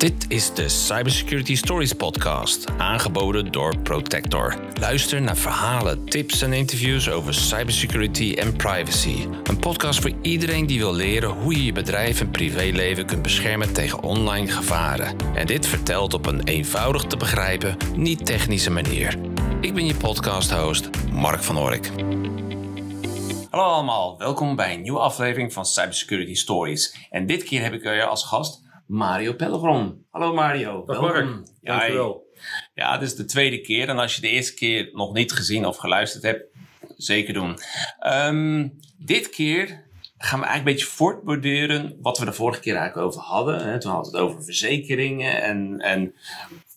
Dit is de Cybersecurity Stories podcast, aangeboden door Protector. Luister naar verhalen, tips en interviews over cybersecurity en privacy. Een podcast voor iedereen die wil leren hoe je je bedrijf en privéleven kunt beschermen tegen online gevaren. En dit vertelt op een eenvoudig te begrijpen, niet technische manier. Ik ben je podcast-host, Mark van Ork. Hallo allemaal, welkom bij een nieuwe aflevering van Cybersecurity Stories. En dit keer heb ik er als gast Mario Pellegrom. Hallo Mario. Dag Mark, ja, dankjewel. Ja, dit is de tweede keer. En als je de eerste keer nog niet gezien of geluisterd hebt, zeker doen. Ehm, dit keer gaan we eigenlijk een beetje voortborderen wat we de vorige keer eigenlijk over hadden. Hè. Toen hadden we het over verzekeringen en, en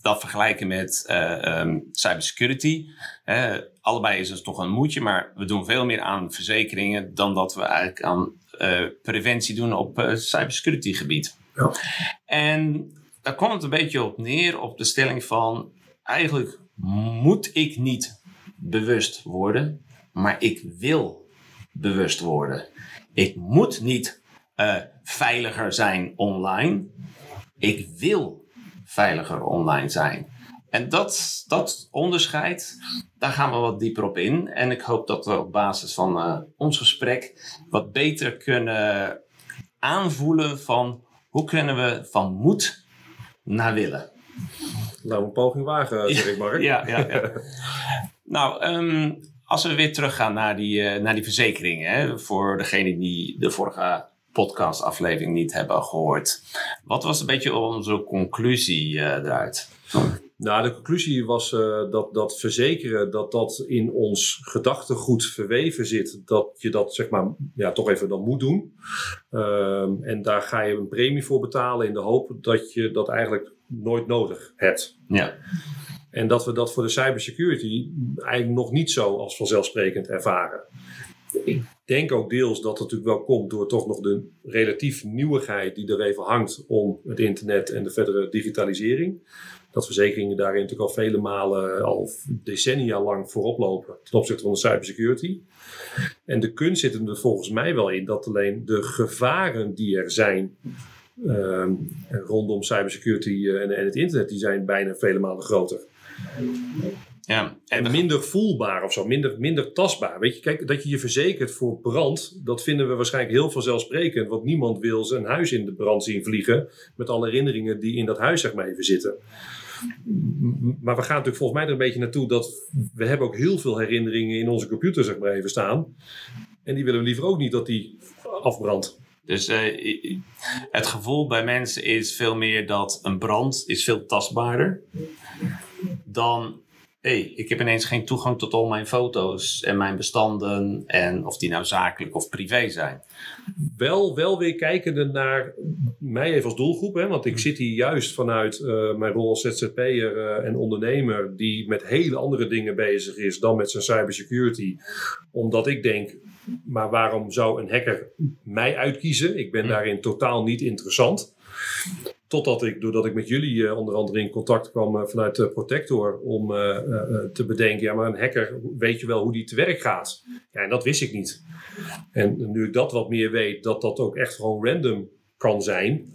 dat vergelijken met uh, cybersecurity. allebei is het toch een moedje, maar we doen veel meer aan verzekeringen dan dat we eigenlijk aan uh, preventie doen op uh, cybersecurity gebied. Ja. En daar kwam het een beetje op neer op de stelling van eigenlijk moet ik niet bewust worden, maar ik wil bewust worden. Ik moet niet uh, veiliger zijn online. Ik wil veiliger online zijn. En dat, dat onderscheid, daar gaan we wat dieper op in. En ik hoop dat we op basis van uh, ons gesprek wat beter kunnen aanvoelen van hoe kunnen we van moet naar willen? Nou, een poging wagen, zeg ik maar. ja, ja, ja. nou, um, als we weer teruggaan naar die, uh, naar die verzekeringen. Hè, voor degenen die de vorige podcastaflevering niet hebben gehoord. Wat was een beetje onze conclusie uh, eruit? Nou, de conclusie was uh, dat, dat verzekeren, dat dat in ons gedachtegoed verweven zit. Dat je dat zeg maar ja, toch even dan moet doen. Uh, en daar ga je een premie voor betalen in de hoop dat je dat eigenlijk nooit nodig hebt. Ja. En dat we dat voor de cybersecurity eigenlijk nog niet zo als vanzelfsprekend ervaren. Ik denk ook deels dat het natuurlijk wel komt door toch nog de relatief nieuwigheid die er even hangt om het internet en de verdere digitalisering dat verzekeringen daarin natuurlijk al vele malen, al decennia lang voorop lopen ten opzichte van de cybersecurity. En de kunst zit er volgens mij wel in dat alleen de gevaren die er zijn uh, rondom cybersecurity eh, en, en, het internet, die zijn bijna vele malen groter. Ja, en, minder voelbaar of zo, minder, minder tastbaar. Weet je, kijk, dat je je verzekert voor brand, dat vinden we waarschijnlijk heel vanzelfsprekend. Want niemand wil zijn huis in de brand zien vliegen met alle herinneringen die in dat huis zeg maar even zitten maar we gaan natuurlijk volgens mij er een beetje naartoe dat we hebben ook heel veel herinneringen in onze computer maar even staan. En die willen we liever ook niet dat die afbrandt. Dus uh, het gevoel bij mensen is veel meer dat een brand is veel tastbaarder dan hey, ik heb ineens geen toegang tot al mijn foto's en mijn bestanden en of die nou zakelijk of privé zijn. Wel, wel weer kijkende naar mij even als doelgroep, hè, want ik zit hier juist vanuit uh, mijn rol als ZZP'er uh, en ondernemer die met hele andere dingen bezig is dan met zijn cybersecurity. Omdat ik denk, maar waarom zou een hacker mij uitkiezen? Ik ben hm. daarin totaal niet interessant. Totdat ik, doordat ik met jullie uh, onder andere in contact kwam uh, vanuit uh, Protector om te bedenken, ja, maar een hacker, weet je wel hoe die te werk gaat? Ja, en dat wist ik niet. En nu ik dat wat meer weet, dat dat ook echt gewoon random kan zijn,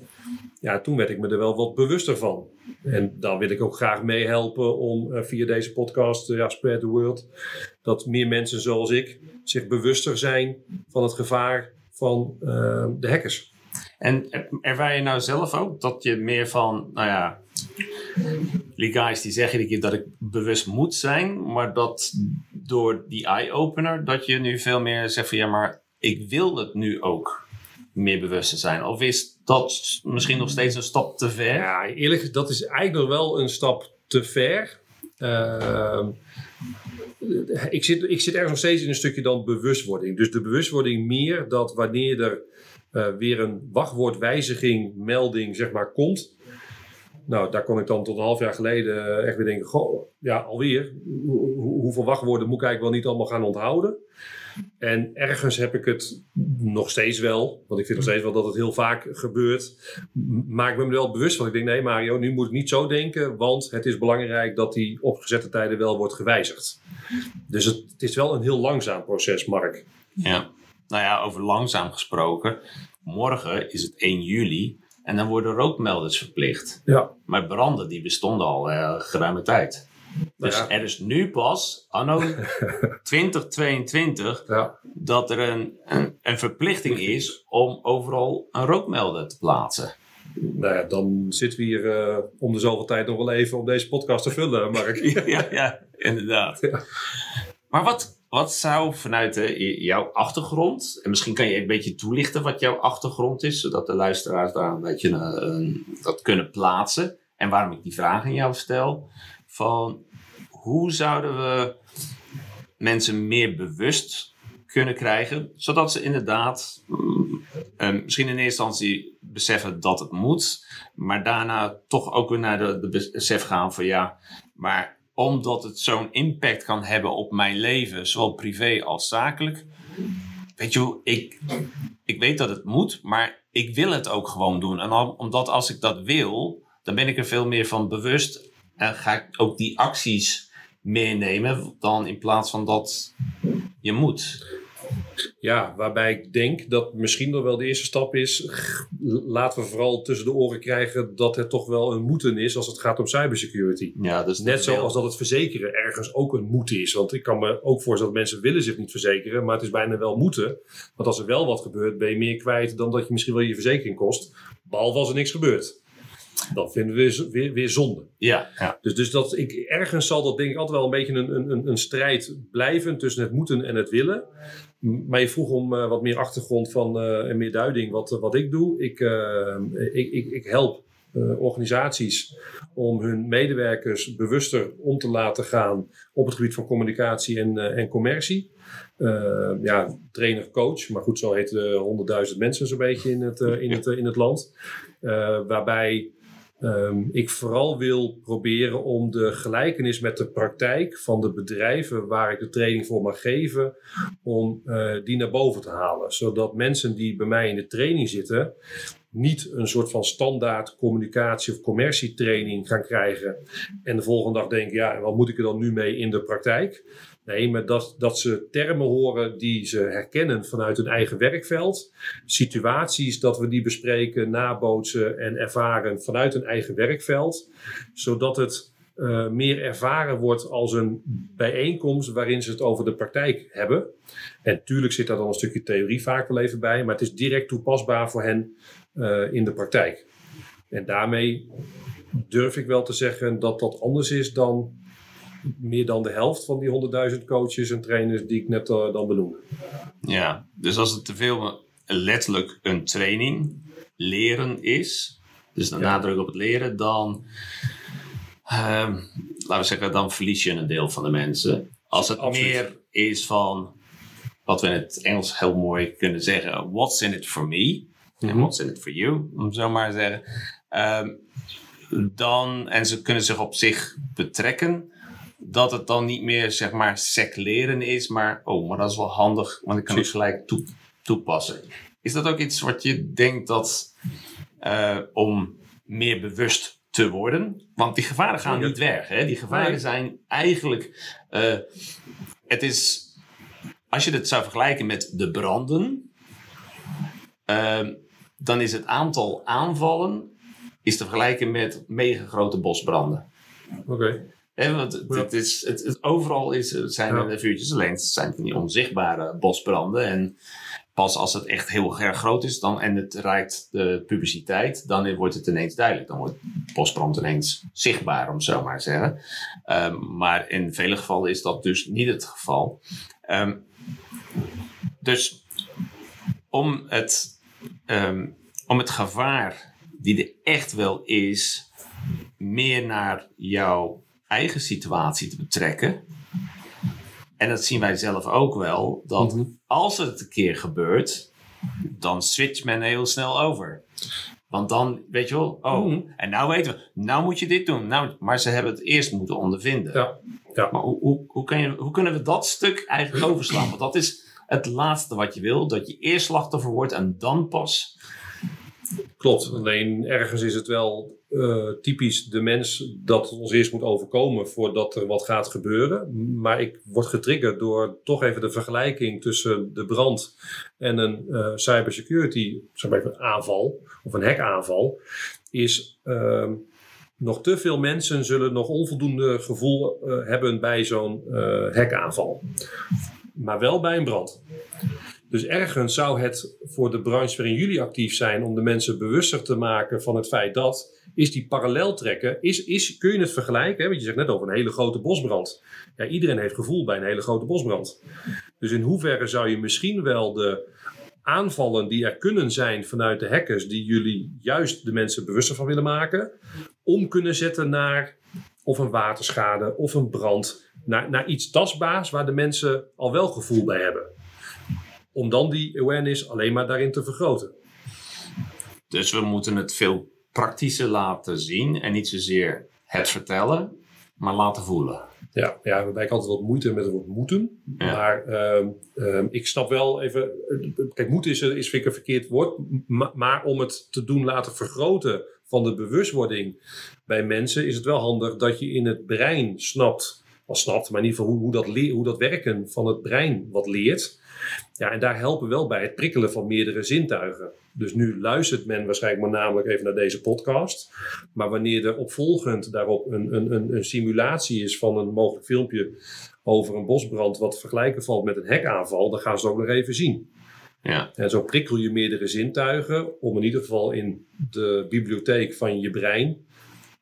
ja, toen werd ik me er wel wat bewuster van. En dan wil ik ook graag meehelpen om via deze podcast, ja, Spread the World, dat meer mensen zoals ik zich bewuster zijn van het gevaar van de hackers. En ervaar je nou zelf ook dat je meer van, nou ja, die guys die zeggen dat ik bewust moet zijn, maar dat door die eye-opener, dat je nu veel meer zegt van ja, maar ik wil het nu ook meer bewust zijn? Of is dat misschien nog steeds een stap te ver? Ja, eerlijk dat is eigenlijk wel een stap te ver. Uh, ik, zit, ik zit ergens nog steeds in een stukje dan bewustwording. Dus de bewustwording meer dat wanneer er uh, weer een wachtwoordwijziging, melding, zeg maar, komt. Nou, daar kon ik dan tot een half jaar geleden echt weer denken: Goh, ja, alweer. hoeveel wachtwoorden moet ik eigenlijk wel niet allemaal gaan onthouden? En ergens heb ik het nog steeds wel, want ik vind nog steeds wel dat het heel vaak gebeurt. Maar ik ben me er wel bewust van. Ik denk: nee, Mario, nu moet ik niet zo denken, want het is belangrijk dat die opgezette tijden wel wordt gewijzigd. Dus het, het is wel een heel langzaam proces, Mark. Ja. Nou ja, over langzaam gesproken. Morgen is het 1 juli. En dan worden rookmelders verplicht. Ja. Maar branden die bestonden al uh, geruime tijd. Dus Ja. er is nu pas, anno 2022, Ja. dat er een, een, een verplichting is om overal een rookmelder te plaatsen. Nou ja, dan zitten we hier eh, om de zoveel tijd nog wel even om deze podcast te vullen, Mark. ja, ja, inderdaad. Maar wat, wat zou vanuit eh, jouw achtergrond, en misschien kan je een beetje toelichten wat jouw achtergrond is, zodat de luisteraars daar een beetje eh, dat kunnen plaatsen. En waarom ik die vraag aan jou stel, van hoe zouden we mensen meer bewust kunnen krijgen, zodat ze inderdaad mm, eh, misschien in eerste instantie beseffen dat het moet, maar daarna toch ook weer naar de, de besef gaan van ja, maar omdat het zo'n impact kan hebben op mijn leven, zowel privé als zakelijk. Weet je ik, ik weet dat het moet, maar ik wil het ook gewoon doen. En omdat als ik dat wil, dan ben ik er veel meer van bewust. En ga ik ook die acties meenemen, dan in plaats van dat je moet. Ja, waarbij ik denk dat misschien nog wel de eerste stap is. Laten we vooral tussen de oren krijgen dat het toch wel een moeten is als het gaat om cybersecurity. Ja, dus Net zoals dat het verzekeren ergens ook een moeten is. Want ik kan me ook voorstellen dat mensen willen zich niet verzekeren, maar het is bijna wel moeten. Want als er wel wat gebeurt, ben je meer kwijt dan dat je misschien wel je verzekering kost. Behalve als er niks gebeurt. Dat vinden we weer, weer, weer zonde. Ja, ja. Dus, dus dat ik, ergens zal dat denk ik altijd wel een beetje een, een, een- strijd blijven tussen het moeten en het willen. Maar je vroeg om eh, wat meer achtergrond van, eh, en meer duiding wat, wat ik doe. Ik, eh, ik, ik, ik help organisaties om hun medewerkers bewuster om te laten gaan op het gebied van communicatie en, en commercie. Ja, trainer, coach, maar goed, zo heet de 100.000 mensen zo'n beetje in het, in het, in het land. Waarbij Ehm, ik vooral wil proberen om de gelijkenis met de praktijk van de bedrijven waar ik de training voor mag geven, om eh, die naar boven te halen. Zodat mensen die bij mij in de training zitten, niet een soort van standaard communicatie- of commercietraining gaan krijgen. En de volgende dag denken, ja, wat moet ik er dan nu mee in de praktijk? Nee, maar dat, dat ze termen horen die ze herkennen vanuit hun eigen werkveld. Situaties dat we die bespreken, nabootsen en ervaren vanuit hun eigen werkveld. Zodat het eh, meer ervaren wordt als een bijeenkomst waarin ze het over de praktijk hebben. En natuurlijk zit daar dan een stukje theorie vaak wel even bij, maar het is direct toepasbaar voor hen eh, in de praktijk. En daarmee durf ik wel te zeggen dat dat anders is dan meer dan de helft van die 100.000 coaches en trainers die ik net eh, dan benoemde. Ja, dus als het te veel letterlijk een training, leren is, dus de Ja. nadruk op het leren, dan, ehm, laten we zeggen, dan verlies je een deel van de mensen. Als het Absoluut. meer is van, wat we in het Engels heel mooi kunnen zeggen, what's in it for me, en Mhm. what's in it for you, om zo maar te zeggen. Ehm, dan, en ze kunnen zich op zich betrekken, dat het dan niet meer zeg maar sec leren is, maar oh, maar dat is wel handig, want ik kan het gelijk toe, toepassen. Is dat ook iets wat je denkt dat eh, om meer bewust te worden? Want die gevaren gaan niet weg. Hè? Die gevaren zijn eigenlijk, eh, het is, als je het zou vergelijken met de branden, ehm, dan is het aantal aanvallen is te vergelijken met mega grote bosbranden. Oké. Hè, want het, is, het, het- overal is, zijn Ja. er vuurtjes, alleen het zijn van die onzichtbare bosbranden. En pas als het echt heel erg groot is dan, en het reikt de publiciteit, dan wordt het ineens duidelijk. Dan wordt bosbrand ineens zichtbaar, om het zo maar te zeggen. Ehm, maar in vele gevallen is dat dus niet het geval. Ehm, dus om het, ehm, om het gevaar die er echt wel is, meer naar jouw eigen situatie te betrekken. En dat zien wij zelf ook wel, dat Mhm. als het een keer gebeurt, dan switcht men heel snel over. Want dan weet je wel, oh, Mhm. en nou weten we, nou moet je dit doen. Nou, maar ze hebben het eerst moeten ondervinden. Ja. Ja. Maar hoe, hoe, je, hoe kunnen we dat stuk eigenlijk overslaan? Want dat is het laatste wat je wil, dat je eerst slachtoffer wordt en dan pas Klopt. Alleen ergens is het wel eh, typisch de mens dat ons eerst moet overkomen voordat er wat gaat gebeuren. Maar ik word getriggerd door toch even de vergelijking tussen de brand en een uh, cybersecurity zeg maar even, aanval of een hackaanval. Is ehm, nog te veel mensen zullen nog onvoldoende gevoel uh, hebben bij zo'n hackaanval. Maar wel bij een brand. Dus ergens zou het voor de branche waarin jullie actief zijn, om de mensen bewuster te maken van het feit dat, is die parallel trekken, is, is, kun je het vergelijken? Hè? Want je zegt net over een hele grote bosbrand. Ja, iedereen heeft gevoel bij een hele grote bosbrand. Dus in hoeverre zou je misschien wel de aanvallen die er kunnen zijn vanuit de hackers, die jullie juist de mensen bewuster van willen maken, om kunnen zetten naar of een waterschade of een brand, naar, naar iets tastbaars waar de mensen al wel gevoel bij hebben om dan die awareness alleen maar daarin te vergroten. Dus we moeten het veel praktischer laten zien en niet zozeer het vertellen, maar laten voelen. Ja, ja waarbij ik altijd wat moeite met het woord moeten. Maar uh, uh, ik snap wel even. Kijk, moeten is, is vind ik een verkeerd woord. Maar, maar, om het te doen laten vergroten van de bewustwording bij mensen, is het wel handig dat je in het brein snapt. Al snapt, maar in ieder geval hoe, hoe, dat, hoe dat werken van het brein wat leert. Ja, en daar helpen wel bij het prikkelen van meerdere zintuigen. Dus nu luistert men waarschijnlijk maar namelijk even naar deze podcast. Maar wanneer er opvolgend daarop een, een, een, een simulatie is van een mogelijk filmpje over een bosbrand wat vergelijken valt met een hekaanval, dan gaan ze ook nog even zien. Ja. En zo prikkel je meerdere zintuigen om in ieder geval in de bibliotheek van je brein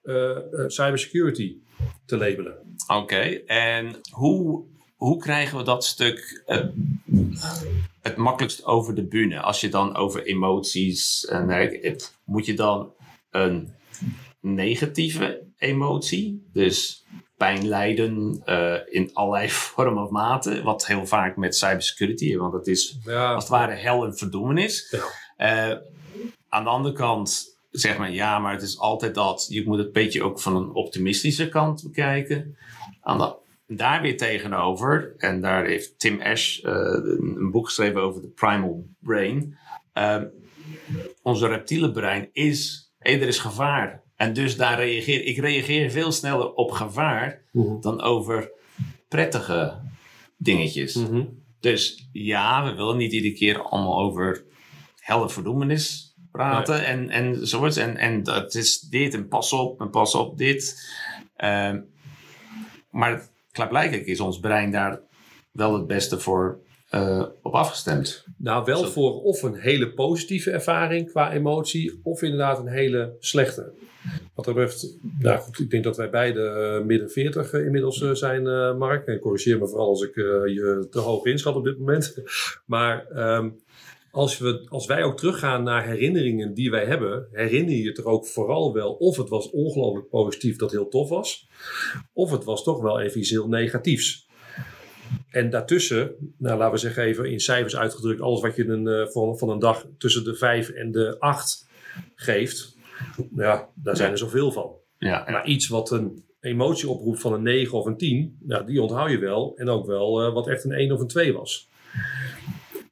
uh, cybersecurity te labelen. Oké, en hoe hoe krijgen we dat stuk uh, het makkelijkst over de bühne? Als je dan over emoties uh, moet je dan een negatieve emotie, dus pijn lijden uh, in allerlei vormen of maten, wat heel vaak met cybersecurity, want het is ja. als het ware hel en verdoemenis. Ja. Aan de andere kant zeg maar ja, maar het is altijd dat, je moet het een beetje ook van een optimistische kant bekijken. Aan de daar weer tegenover, en daar heeft Tim Ash uh, een boek geschreven over de primal brain. Uh, onze reptiele brein is, hey, er is gevaar. En dus daar reageer ik reageer veel sneller op gevaar mm-hmm. dan over prettige dingetjes. Mm-hmm. Dus ja, we willen niet iedere keer allemaal over helle verdoemenis praten nee. en, en zoiets. En, en dat is dit en pas op en pas op dit. Uh, maar klaarblijkelijk is ons brein daar wel het beste voor uh, op afgestemd. Nou, wel Zo. voor of een hele positieve ervaring qua emotie, of inderdaad een hele slechte. Wat dat betreft, nou goed, ik denk dat wij beide uh, midden 40 uh, inmiddels zijn, Mark. En corrigeer me vooral als ik je te hoog inschat op dit moment. maar um, als, we, als wij ook teruggaan naar herinneringen die wij hebben, herinner je het er ook vooral wel of het was ongelooflijk positief dat heel tof was, of het was toch wel even iets heel negatiefs. En daartussen, nou, laten we zeggen even in cijfers uitgedrukt, alles wat je een, uh, van, van een dag tussen de 5 en de 8 geeft, ja, daar zijn er zoveel van. Ja, ja. Maar iets wat een emotie oproept van een 9 of een 10, nou, die onthoud je wel. En ook wel uh, wat echt een 1 of een 2 was.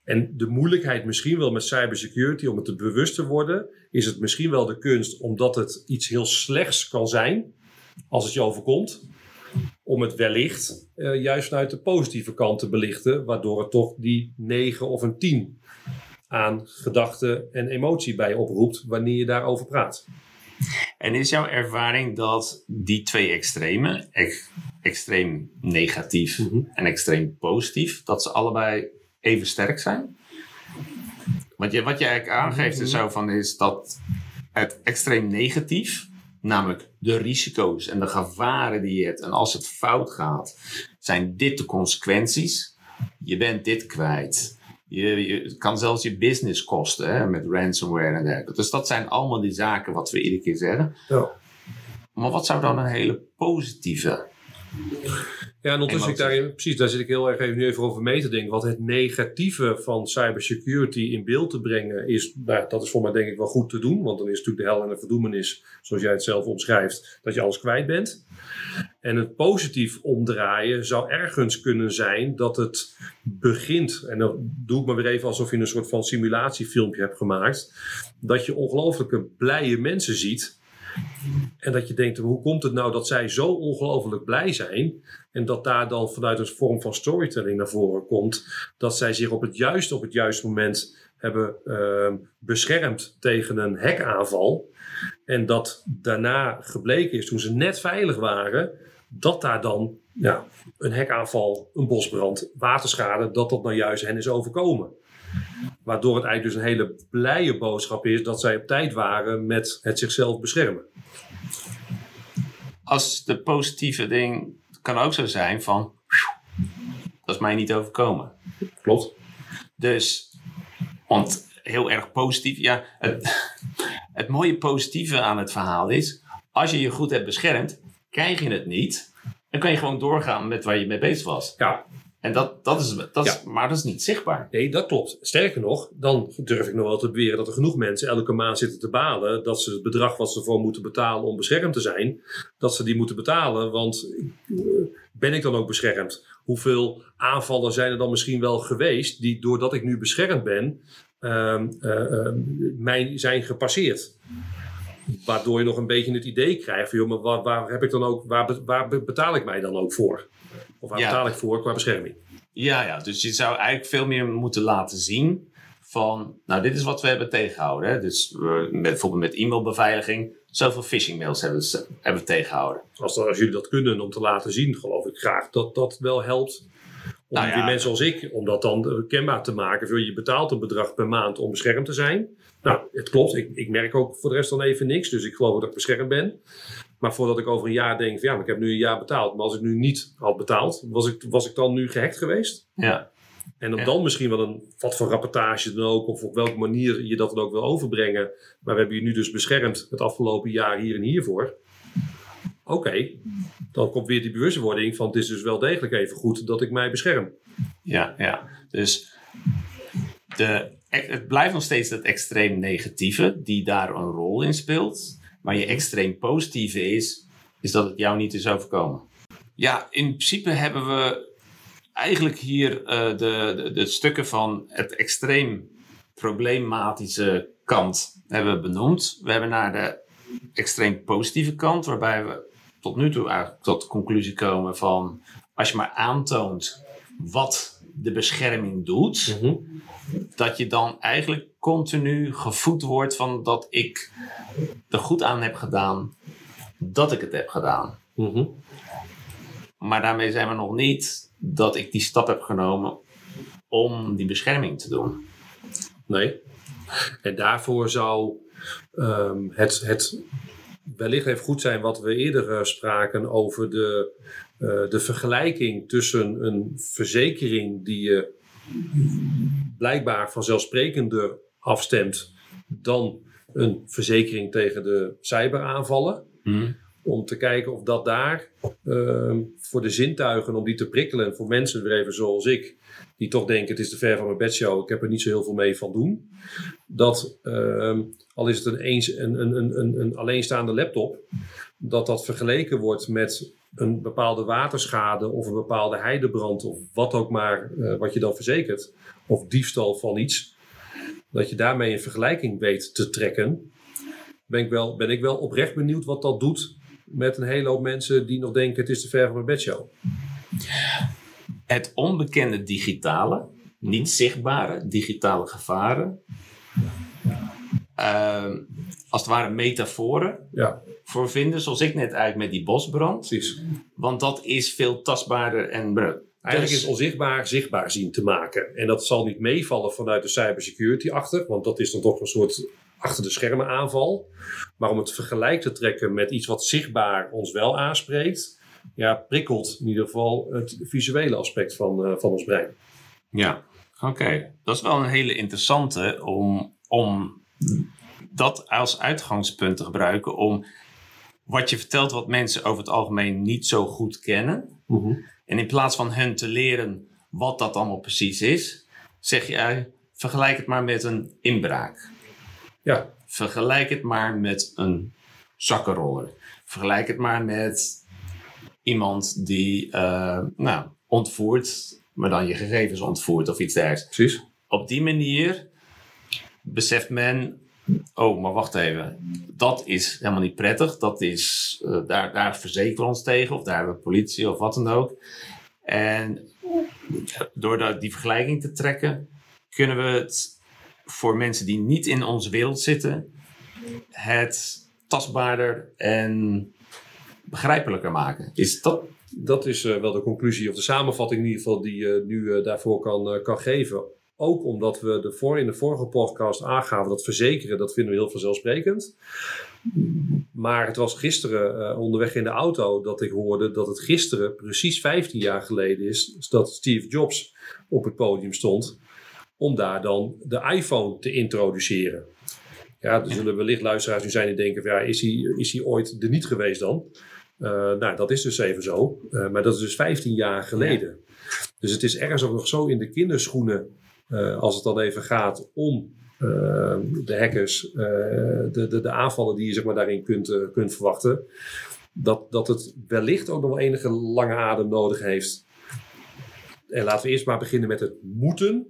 En de moeilijkheid misschien wel met cybersecurity, om het te bewust te worden, is het misschien wel de kunst, omdat het iets heel slechts kan zijn, als het je overkomt, om het wellicht uh, juist vanuit de positieve kant te belichten, waardoor het toch die 9 of een 10 aan gedachten en emotie bij oproept wanneer je daarover praat. En is jouw ervaring dat die twee extremen, ex extreem negatief mm -hmm. en extreem positief, dat ze allebei even sterk zijn? Wat je, wat je eigenlijk aangeeft is zo van is dat het extreem negatief, namelijk de risico's en de gevaren die je hebt en als het fout gaat, zijn dit de consequenties. Je bent dit kwijt. Je, kan zelfs je business kosten hè, met ransomware en dergelijke. Dus dat zijn allemaal die zaken wat we iedere keer zeggen. Ja. Maar wat zou dan een hele positieve Ja, en ondertussen ik daarin, precies, daar zit ik heel erg even, nu even over mee te denken. Wat het negatieve van cybersecurity in beeld te brengen is, nou, dat is voor mij denk ik wel goed te doen. Want dan is natuurlijk de hel en de verdoemenis, zoals jij het zelf omschrijft, dat je alles kwijt bent. En het positief omdraaien zou ergens kunnen zijn dat het begint, en dan doe ik maar weer even alsof je een soort van simulatiefilmpje hebt gemaakt, dat je ongelooflijke blije mensen ziet. En dat je denkt, hoe komt het nou dat zij zo ongelooflijk blij zijn? En dat daar dan vanuit een vorm van storytelling naar voren komt. Dat zij zich op het juiste, op het juiste moment hebben uh, beschermd tegen een hackaanval. En dat daarna gebleken is, toen ze net veilig waren, dat daar dan ja, een hekaanval, een bosbrand, waterschade, dat dat nou juist hen is overkomen. Waardoor het eigenlijk dus een hele blije boodschap is dat zij op tijd waren met het zichzelf beschermen. Als de positieve ding kan ook zo zijn van, dat is mij niet overkomen. Klopt. Dus, want heel erg positief, ja, het, het mooie positieve aan het verhaal is, als je je goed hebt beschermd, krijg je het niet. Dan kan je gewoon doorgaan met waar je mee bezig was. Ja. En dat, dat is, dat is, maar dat is niet zichtbaar. Nee, dat klopt. Sterker nog, dan durf ik nog wel te beweren dat er genoeg mensen elke maand zitten te balen dat ze het bedrag wat ze ervoor moeten betalen om beschermd te zijn, dat ze die moeten betalen. Want eh, ben ik dan ook beschermd? Hoeveel aanvallen zijn er dan misschien wel geweest die doordat ik nu beschermd ben, uh, uh, mij zijn gepasseerd? Waardoor je nog een beetje het idee krijgt van, joh, maar waar, waar heb ik dan ook, waar, waar betaal ik mij dan ook voor? Of waar Ja. betaal ik voor qua bescherming? Ja, ja, dus je zou eigenlijk veel meer moeten laten zien van, nou, dit is wat we hebben tegengehouden. Hè? Dus eh, met, bijvoorbeeld met e-mailbeveiliging, zoveel phishing mails hebben, ze, hebben we tegengehouden. Als, als jullie dat kunnen om te laten zien, geloof ik graag dat dat wel helpt. Om Nou ja. die mensen als ik, om dat dan kenbaar te maken. Je betaalt een bedrag per maand om beschermd te zijn. Nou, het klopt. Ik, ik merk ook voor de rest dan even niks. Dus ik geloof dat ik beschermd ben. Maar voordat ik over een jaar denk, van, ja, maar ik heb nu een jaar betaald. Maar als ik nu niet had betaald, was ik, was ik dan nu gehackt geweest? Ja, En om Ja. dan misschien wel een, wat voor rapportage dan ook, of op welke manier je dat dan ook wil overbrengen. Maar we hebben je nu dus beschermd het afgelopen jaar hier en hiervoor. Oké, dan komt weer die bewustwording van het is dus wel degelijk even goed dat ik mij bescherm. ja, ja. Dus de, het blijft nog steeds dat extreem negatieve die daar een rol in speelt. Maar je extreem positieve is, is dat het jou niet is overkomen. Ja, in principe hebben we eigenlijk hier eh, de, de, de stukken van het extreem problematische kant hebben we benoemd. We hebben naar de extreem positieve kant, waarbij we tot nu toe eigenlijk tot de conclusie komen van als je maar aantoont wat de bescherming doet, dat je dan eigenlijk continu gevoed wordt van dat ik er goed aan heb gedaan dat ik het heb gedaan. Mhm. Maar daarmee zijn we nog niet dat ik die stap heb genomen om die bescherming te doen. Nee. En daarvoor zou ehm, het, het wellicht even goed zijn wat we eerder eh, spraken over de, eh, de vergelijking tussen een verzekering die je blijkbaar vanzelfsprekender afstemt dan een verzekering tegen de cyberaanvallen. Om te kijken of dat daar ehm, voor de zintuigen, om die te prikkelen, en voor mensen weer even zoals ik, die toch denken het is te ver van mijn bedshow, ik heb er niet zo heel veel mee van doen. Dat, ehm, al is het een, eens, een, een, een, een, een alleenstaande laptop, dat dat vergeleken wordt met een bepaalde waterschade of een bepaalde heidebrand of wat ook maar eh, wat je dan verzekert, of diefstal van iets, dat je daarmee een vergelijking weet te trekken. Ben ik, wel, ben ik wel oprecht benieuwd wat dat doet met een hele hoop mensen die nog denken het is te ver van mijn bedshow. Het onbekende digitale, niet zichtbare digitale gevaren, ehm, als het ware metaforen Ja, voor vinden, zoals ik net eigenlijk met die bosbrand. precies. Want dat is veel tastbaarder en Eigenlijk Dus- is onzichtbaar zichtbaar zien te maken. En dat zal niet meevallen vanuit de cybersecurity achter, want dat is dan toch een soort achter de schermen aanval. Maar om het vergelijk te trekken met iets wat zichtbaar ons wel aanspreekt, ja, prikkelt in ieder geval het visuele aspect van, eh, van ons brein. Ja, oké. Dat is wel een hele interessante om, om dat als uitgangspunt te gebruiken om wat je vertelt wat mensen over het algemeen niet zo goed kennen. Mhm. En in plaats van hen te leren wat dat allemaal precies is, zeg jij, vergelijk het maar met een inbraak. Ja, Vergelijk het maar met een zakkenroller. Vergelijk het maar met iemand die eh, nou, ontvoert, maar dan je gegevens ontvoert of iets dergelijks. precies. Op die manier beseft men, oh, maar wacht even, dat is helemaal niet prettig. Dat is, eh, daar, daar verzekeren we ons tegen, of daar hebben we politie of wat dan ook. En door dat- die vergelijking te trekken, kunnen we het voor mensen die niet in onze wereld zitten, het tastbaarder en begrijpelijker maken. Is dat Dat is eh, wel de conclusie of de samenvatting in ieder geval die je nu eh, daarvoor kan, eh, kan geven. Ook omdat we de voor, in de vorige podcast aangaven dat verzekeren, dat vinden we heel vanzelfsprekend. Maar het was gisteren eh, onderweg in de auto dat ik hoorde dat het gisteren precies 15 jaar geleden is dat Steve Jobs op het podium stond om daar dan de iPhone te introduceren. Ja, er zullen wellicht luisteraars nu zijn die denken: van, ja, is, hij, is hij ooit er niet geweest dan? Eh, nou, dat is dus even zo. Eh, maar dat is dus 15 jaar geleden. Dus het is ergens ook nog zo in de kinderschoenen, eh, als het dan even gaat om eh, de hackers, eh, de, de, de aanvallen die je zeg maar, daarin kunt, kunt verwachten, dat, dat het wellicht ook nog wel enige lange adem nodig heeft. En laten we eerst maar beginnen met het moeten.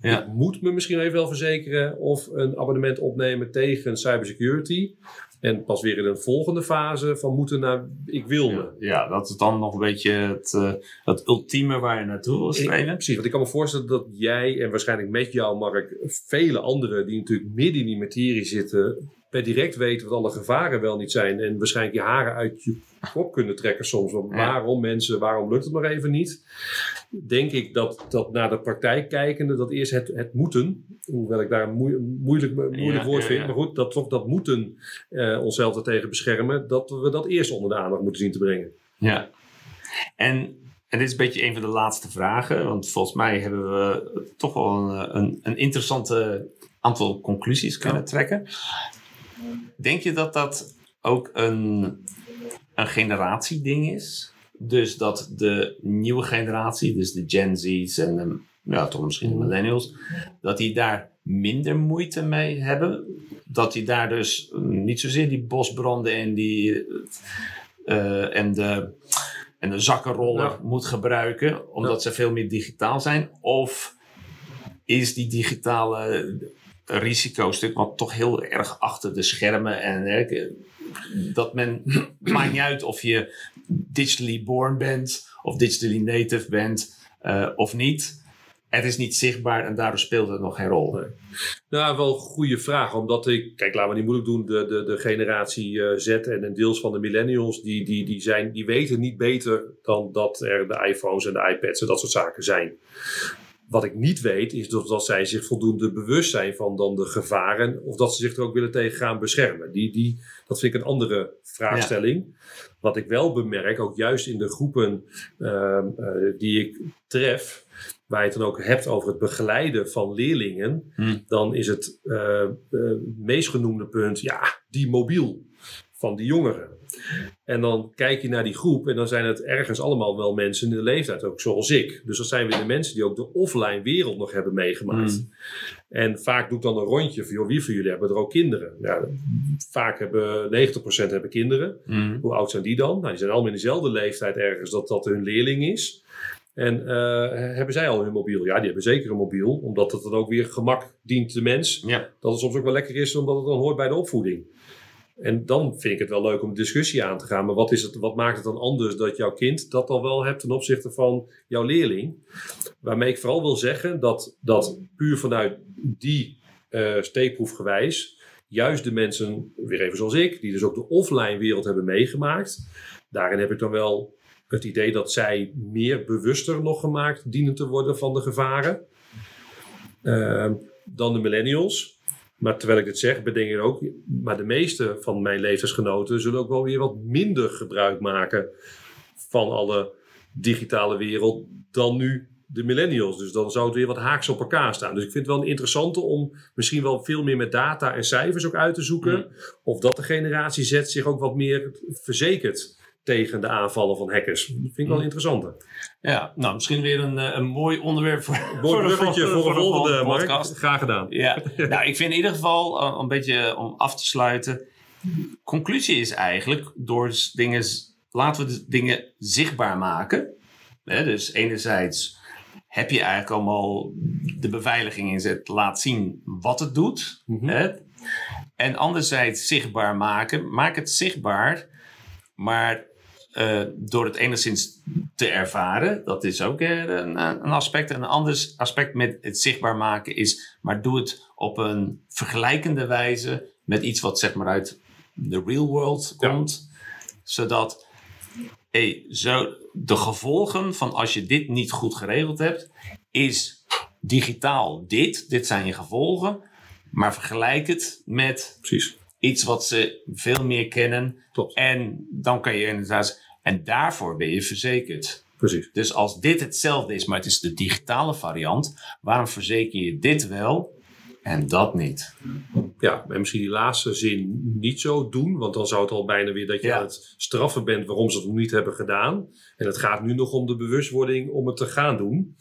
Ja. Ik moet me misschien even wel verzekeren of een abonnement opnemen tegen cybersecurity. En pas weer in een volgende fase van moeten naar ik wil me. Ja, dat is dan nog een beetje het, eh, het ultieme waar je naartoe wil streven. precies, want ik kan me voorstellen dat jij en waarschijnlijk met jou, Mark, vele anderen die natuurlijk midden in die materie zitten, per direct weten wat alle gevaren wel niet zijn. En waarschijnlijk je haren uit je kop kunnen trekken soms. Want waarom mensen, waarom lukt het nog even niet? Denk ik dat, dat naar de praktijk kijkende, dat eerst het, het moeten, hoewel ik daar een moe- moeilijk, moeilijk Ja, woord ja, vind, ja. maar goed, dat toch dat moeten eh, onszelf ertegen beschermen, dat we dat eerst onder de aandacht moeten zien te brengen. Ja. En, en dit is een beetje een van de laatste vragen, want volgens mij hebben we toch wel een, een, een interessante aantal conclusies kunnen trekken. Denk je dat dat ook een, een generatieding is? Dus dat de nieuwe generatie, dus de Gen Z's en de, ja, toch misschien de millennials, dat die daar minder moeite mee hebben? Dat die daar dus niet zozeer die bosbranden en die eh, en de, en de zakkenroller Ja. moet gebruiken, omdat ze veel meer digitaal zijn? Of is die digitale risicostuk, wat toch heel erg achter de schermen en dat men maakt niet uit of je digitally born bent of digitally native bent eh, of niet. Het is niet zichtbaar en daardoor speelt het nog geen rol. Nou, wel een goede vraag. Omdat ik, kijk, laten we niet moeilijk doen. De, de, de generatie eh, Z en een deels van de millennials, die, die, die, zijn, die weten niet beter dan dat er de iPhones en de iPads en dat soort zaken zijn. Wat ik niet weet, is dat, dat zij zich voldoende bewust zijn van dan de gevaren. Of dat ze zich er ook willen tegen gaan beschermen. Die, die, dat vind ik een andere vraagstelling. Wat ik wel bemerk, ook juist in de groepen ehm, eh, die ik tref. Waar je het dan ook hebt over het begeleiden van leerlingen. Hmm. Dan is het eh, eh, meest genoemde punt, ja, die mobiel van die jongeren. En dan kijk je naar die groep en dan zijn het ergens allemaal wel mensen in de leeftijd, ook zoals ik. Dus dat zijn weer de mensen die ook de offline wereld nog hebben meegemaakt. Hmm. En vaak doe ik dan een rondje van, joh, wie van jullie hebben er ook kinderen? Ja, vaak hebben 90% hebben kinderen. Mm. Hoe oud zijn die dan? Nou, die zijn allemaal in dezelfde leeftijd ergens dat dat hun leerling is. En eh, hebben zij al hun mobiel? Ja, die hebben zeker een mobiel, omdat het dan ook weer gemak dient de mens. Ja. Dat het soms ook wel lekker is, omdat het dan hoort bij de opvoeding. En dan vind ik het wel leuk om discussie aan te gaan. Maar wat, is het, wat maakt het dan anders dat jouw kind dat al wel hebt ten opzichte van jouw leerling? Waarmee ik vooral wil zeggen dat, dat puur vanuit die eh steekproefgewijs, juist de mensen, weer even zoals ik, die dus ook de offline wereld hebben meegemaakt, daarin heb ik dan wel het idee dat zij meer bewuster nog gemaakt dienen te worden van de gevaren eh, dan de millennials. Maar terwijl ik dit zeg, bedenk ik ook, maar de meeste van mijn leeftijdsgenoten zullen ook wel weer wat minder gebruik maken van alle digitale wereld dan nu de millennials. Dus dan zou het weer wat haaks op elkaar staan. Dus ik vind het wel een interessante om misschien wel veel meer met data en cijfers ook uit te zoeken. Mm. Of dat de generatie Z zich ook wat meer verzekert tegen de aanvallen van hackers. Dat vind ik wel Mm. interessanter. Ja, nou misschien weer een, eh, een mooi onderwerp voor, Mooi voor de bruggetje voor, voor een volgende, podcast. Graag gedaan. Ja, nou ik vind in ieder geval, eh, een beetje om af te sluiten. Conclusie is eigenlijk, door dingen, laten we de dingen zichtbaar maken. Hè, dus enerzijds heb je eigenlijk allemaal de beveiliging inzet, laat zien wat het doet. Mhm. Hè? En anderzijds zichtbaar maken, maak het zichtbaar, maar eh, door het enigszins te ervaren, dat is ook eh, een, een aspect. En een ander aspect met het zichtbaar maken is, maar doe het op een vergelijkende wijze met iets wat zeg maar uit de real world Ja. komt. Zodat hey, zo, de gevolgen van als je dit niet goed geregeld hebt, is digitaal dit. Dit zijn je gevolgen. Maar vergelijk het met Precies. iets wat ze veel meer kennen. Klopt. En dan kan je inderdaad. En daarvoor ben je verzekerd. Precies. Dus als dit hetzelfde is, maar het is de digitale variant, waarom verzeker je dit wel en dat niet? Ja, en misschien die laatste zin niet zo doen, want dan zou het al bijna weer dat je Ja. aan het straffen bent waarom ze het nog niet hebben gedaan. En het gaat nu nog om de bewustwording om het te gaan doen.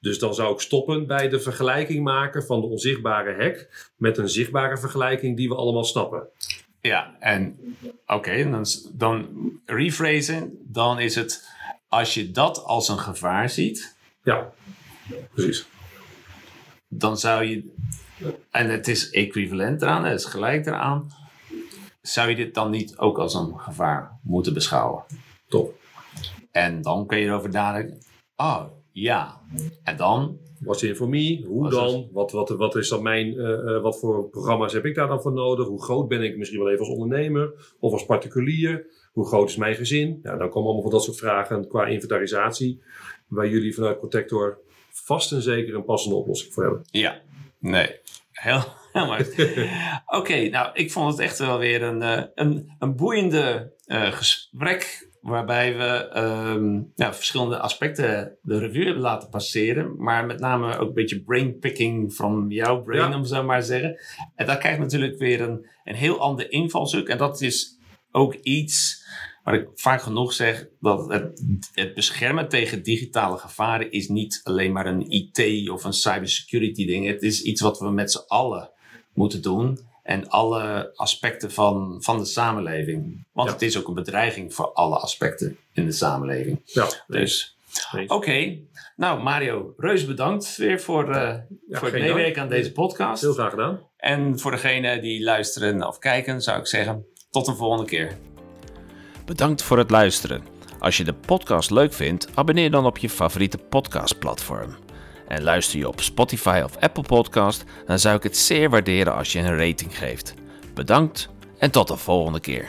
Dus dan zou ik stoppen bij de vergelijking maken van de onzichtbare hack met een zichtbare vergelijking die we allemaal snappen. Ja, en oké, dan, dan rephrasen, dan is het als je dat als een gevaar ziet, Ja, precies. dan zou je, en het is equivalent eraan, het is gelijk eraan, zou je dit dan niet ook als een gevaar moeten beschouwen? Top. En dan kun je erover nadenken, oh ja, en dan, What's in for me? Hoe dan? Wat, wat, wat is dan mijn, eh, eh, wat voor programma's heb ik daar dan voor nodig? Hoe groot ben ik misschien wel even als ondernemer of als particulier? Hoe groot is mijn gezin? Ja, dan komen allemaal van dat soort vragen qua inventarisatie, waar jullie vanuit Protector vast en zeker een passende oplossing voor hebben. ja, nee, heel, heel mooi. Oké, nou, ik vond het echt wel weer een, eh, een, een boeiende gesprek. Waarbij we ehm, ja, verschillende aspecten de revue hebben laten passeren. Maar met name ook een beetje brainpicking van jouw brain, Ja. om zo maar te zeggen. En dat krijgt natuurlijk weer een, een heel ander invalshoek. En dat is ook iets waar ik vaak genoeg zeg. Dat het, het beschermen tegen digitale gevaren is niet alleen maar een IT of een cybersecurity ding. Het is iets wat we met z'n allen moeten doen. En alle aspecten van, van de samenleving. Want Ja. het is ook een bedreiging voor alle aspecten in de samenleving. Ja, Dus, oké. Nou, Mario, reus bedankt weer voor, eh, voor het meewerken dank. aan deze podcast. Heel graag gedaan. En voor degenen die luisteren of kijken, zou ik zeggen, tot de volgende keer. Bedankt voor het luisteren. Als je de podcast leuk vindt, abonneer dan op je favoriete podcastplatform. En luister je op Spotify of Apple Podcast, dan zou ik het zeer waarderen als je een rating geeft. Bedankt en tot de volgende keer.